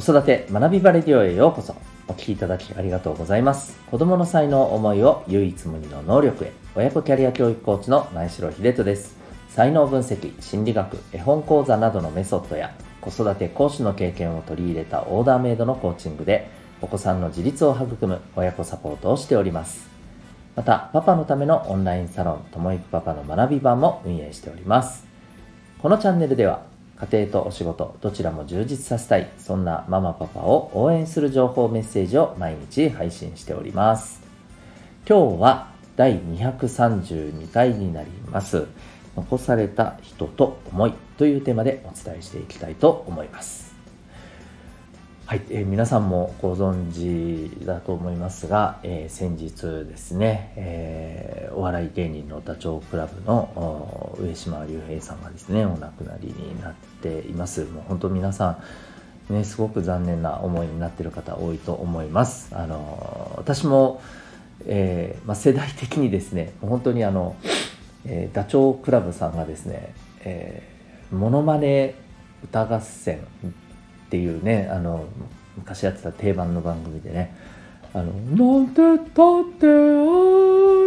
子育て学びバレディオへようこそ。お聞きいただきありがとうございます。子供の才能思いを唯一無二の能力へ。親子キャリア教育コーチの前城秀人です。才能分析心理学絵本講座などのメソッドや子育て講師の経験を取り入れたオーダーメイドのコーチングでお子さんの自立を育む親子サポートをしております。またパパのためのオンラインサロンともいくパパの学び場も運営しております。このチャンネルでは家庭とお仕事どちらも充実させたいそんなママパパを応援する情報メッセージを毎日配信しております。今日は第232回になります。残された人と思いというテーマでお伝えしていきたいと思います。はい、えー、皆さんもご存知だと思いますが、えー、先日ですね、えー、お笑い芸人のダチョウ倶楽部の上島竜兵さんがですねお亡くなりになっています。もう本当皆さんねすごく残念な思いになってる方多いと思います。あの私も、えま、世代的にですね本当にあの、えダチョウ倶楽部さんがですね、えー、モノマネ歌合戦っていうねあの昔やってた定番の番組でね「あのなんてったってア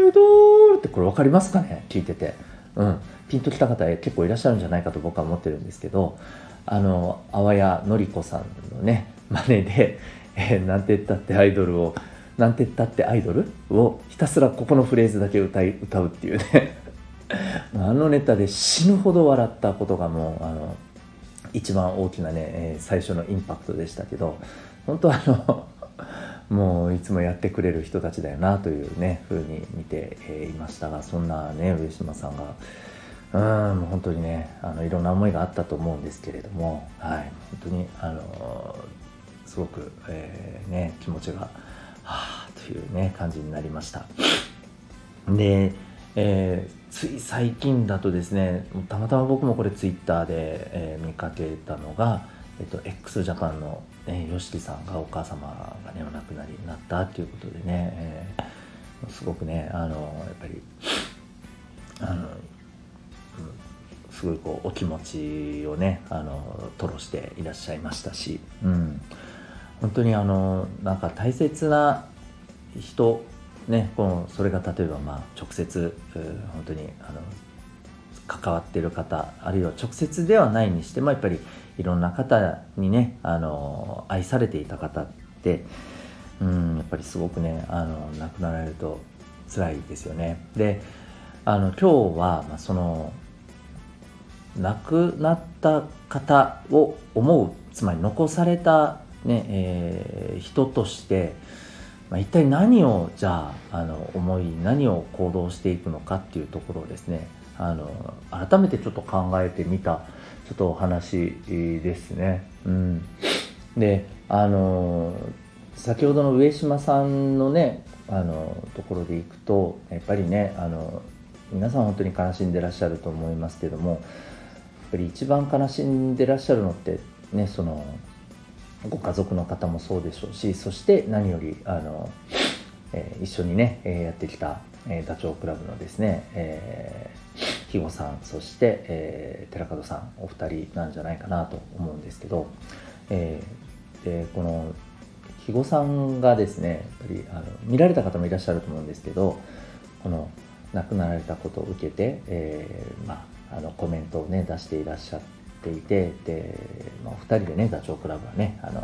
イドル」ってこれ分かりますかね？聞いてて、うん、ピンときた方結構いらっしゃるんじゃないかと僕は思ってるんですけどあの淡谷のり子さんのね真似で「えー、なんてったってアイドルを」なんてったってアイドル？をひたすらここのフレーズだけ歌い歌うっていうね。あのネタで死ぬほど笑ったことがもうあの一番大きなね、え最初のインパクトでしたけど本当はあの もういつもやってくれる人たちだよなというね風に見て、えいましたがそんなね上島さんがうんもう本当にねあのいろんな思いがあったと思うんですけれども、はい、本当にあのすごく、えー、ね、気持ちがはあというね感じになりました。でえー、つい最近だとですねたまたま僕もこれツイッターで、えー、見かけたのが、えっと、x ジャパンの、えー、吉木さんがお母様がねお亡くなりになったっていうことでね、えー、すごくねあのやっぱりあの、うんすごいこうお気持ちをねあの吐露していらっしゃいましたし、うん、本当にあのなんか大切な人ね、このそれが例えばまあ直接本当にあの関わっている方あるいは直接ではないにしてもやっぱりいろんな方にねあの愛されていた方ってうんやっぱりすごくねあの亡くなられると辛いですよね。であの今日は、まあ、その亡くなった方を思うつまり残されたね、えー、人としてまあ、一体何をじゃああの思い何を行動していくのかっていうところをですねあの改めてちょっと考えてみたちょっとお話ですね。うん、であの先ほどの上島さんのねあのところでいくとやっぱりねあの皆さん本当に悲しんでらっしゃると思いますけどもやっぱり一番悲しんでらっしゃるのってねそのご家族の方もそうでしょうしそして何よりあの、えー、一緒にね、えー、やってきた、えー、ダチョウ倶楽部のですね、えー、肥後さんそして、えー、寺門さんお二人なんじゃないかなと思うんですけど、えー、でこの肥後さんがですねやっぱりあの見られた方もいらっしゃると思うんですけどこの亡くなられたことを受けて、えーまあ、あのコメントをね出していらっしゃってていてで、まあ、2人でねダチョウ倶楽部はねあの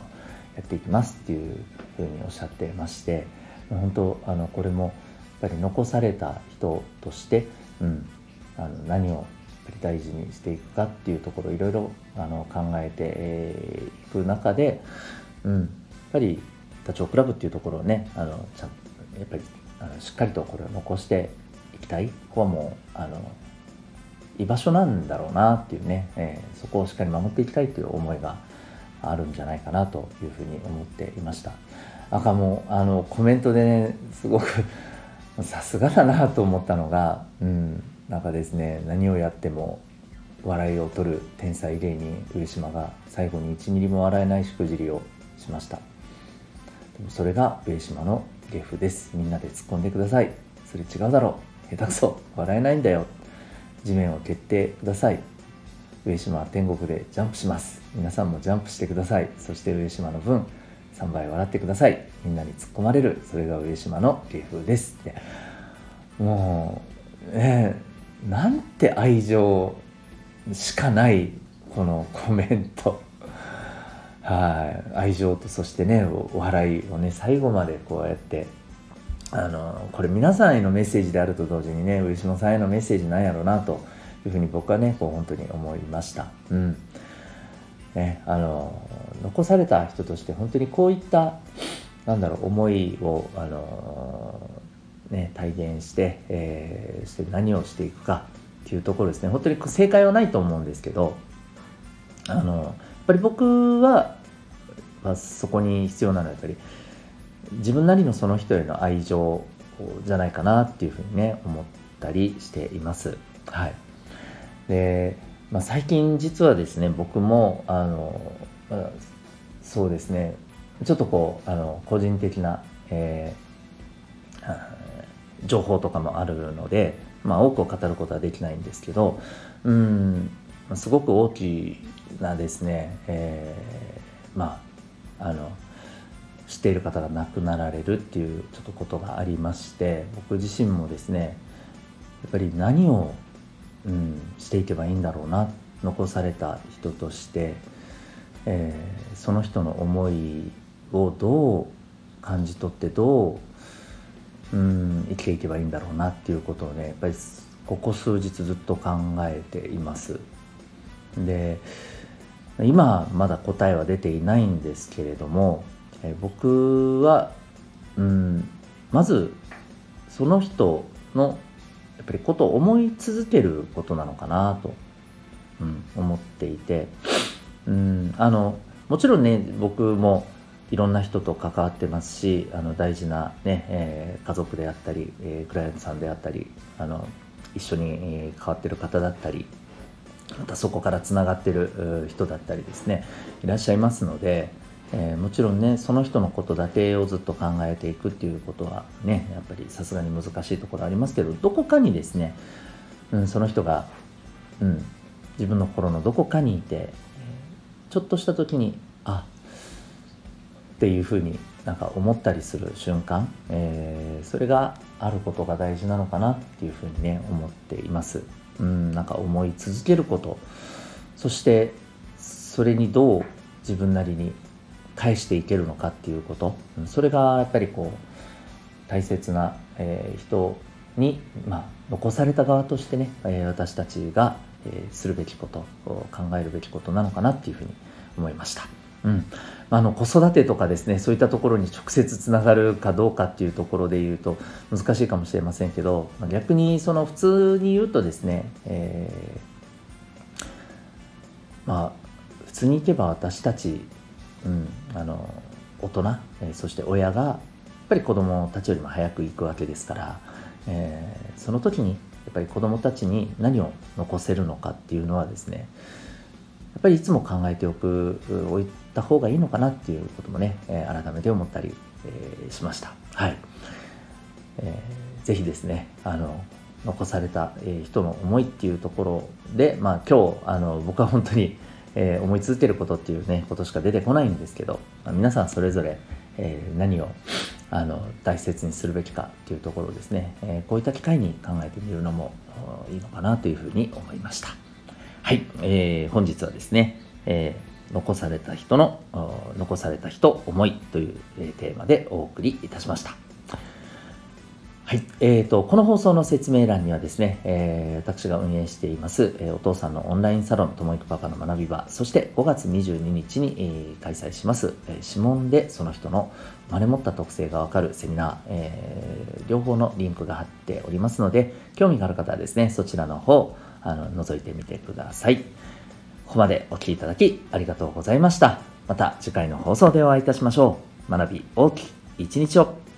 やっていきますっていうふうにおっしゃってまして本当あのこれもやっぱり残された人として、うん、あの何を大事にしていくかっていうところいろいろあの考えていく中で、うん、やっぱりダチョウ倶楽部っていうところをねあのちゃんやっぱりあのしっかりとこれを残していきたい。ここはもうあの居場所なんだろうなっていうね、えー、そこをしっかり守っていきたいという思いがあるんじゃないかなというふうに思っていました。赤もあのコメントでねすごく さすがだなと思ったのが、うん、なんかですね何をやっても笑いを取る天才芸人上島が最後に1ミリも笑えないしくじりをしました。でもそれが上島の芸風です。みんなで突っ込んでください。それ違うだろう。下手くそ。笑えないんだよ。地面を蹴ってください。上島は天国でジャンプします。皆さんもジャンプしてください。そして上島の分3倍笑ってください。みんなに突っ込まれる。それが上島の芸風です。って。もうねなんて愛情しかないこのコメント。はい。愛情とそしてねお笑いをね最後までこうやってあのこれ皆さんへのメッセージであると同時にね上島さんへのメッセージなんやろうなというふうに僕はねこう本当に思いました。うんね、あの残された人として本当にこういったなんだろう思いをあの、ね、体現して、えー、して何をしていくかっていうところですね本当に正解はないと思うんですけどあのやっぱり僕は、まあ、そこに必要なのはやっぱり自分なりのその人への愛情じゃないかなっていうふうにね思ったりしています。はいでまあ、最近実はですね僕もあの、そうですねちょっとこうあの個人的な、えー、情報とかもあるので、まあ、多くを語ることはできないんですけどうんすごく大きなですね、えー、まああの知っている方が亡くなられるっていうちょっとことがありまして僕自身もですねやっぱり何をうん、していけばいいんだろうな残された人として、えー、その人の思いをどう感じ取ってどう、うん、生きていけばいいんだろうなっていうことをねやっぱりここ数日ずっと考えています。で今まだ答えは出ていないんですけれども、え、僕は、うん、まずその人のやっぱりことを思い続けることなのかなと、うん、思っていて、うん、あのもちろんね僕もいろんな人と関わってますしあの大事なね、えー、家族であったり、えー、クライアントさんであったりあの一緒に、えー、関わってる方だったりまたそこからつながってる人だったりですねいらっしゃいますので、えー、もちろんねその人のことだけをずっと考えていくっていうことはねやっぱりさすがに難しいところありますけどどこかにですね、うん、その人が、うん、自分の心のどこかにいてちょっとした時にあっていうふうになんか思ったりする瞬間、えー、それがあることが大事なのかなっていうふうにね思っています。うん、なんか思い続けることそしてそれにどう自分なりに返していけるのかっていうこと。それがやっぱりこう大切な、えー、人に、まあ、残された側としてね、えー、私たちが、えー、するべきこと考えるべきことなのかなっていうふうに思いました。うん。あの子育てとかですねそういったところに直接つながるかどうかっていうところで言うと難しいかもしれませんけど逆にその普通に言うとですね、えー、まあ普通にいけば私たちうん、あの大人、えー、そして親がやっぱり子どもたちよりも早く行くわけですから、えー、その時にやっぱり子どもたちに何を残せるのかっていうのはですねやっぱりいつも考えておくおいた方がいいのかなっていうこともね、えー、改めて思ったり、えー、しました。はい、えー、ぜひですねあの残された、え人の思いっていうところで、まあ、今日あの僕は本当にえー、思い続けることっていうねことしか出てこないんですけど、まあ、皆さんそれぞれ、えー、何をあの大切にするべきかっていうところをですね、えー、こういった機会に考えてみるのもいいのかなというふうに思いました。はい、えー、本日はですね、えー、残された人の残された人思いという、テーマでお送りいたしました。はい。えーと、この放送の説明欄にはですね、えー、私が運営しています、えー、お父さんのオンラインサロン、ともいくパパの学び場、そして5月22日に、えー、開催します、え、指紋でその人の真似持った特性がわかるセミナー、え、両方のリンクが貼っておりますので、興味がある方はですね、そちらの方、あの覗いてみてください。ここまでお聴きいただきありがとうございました。また次回の放送でお会いいたしましょう。学び大きい一日を。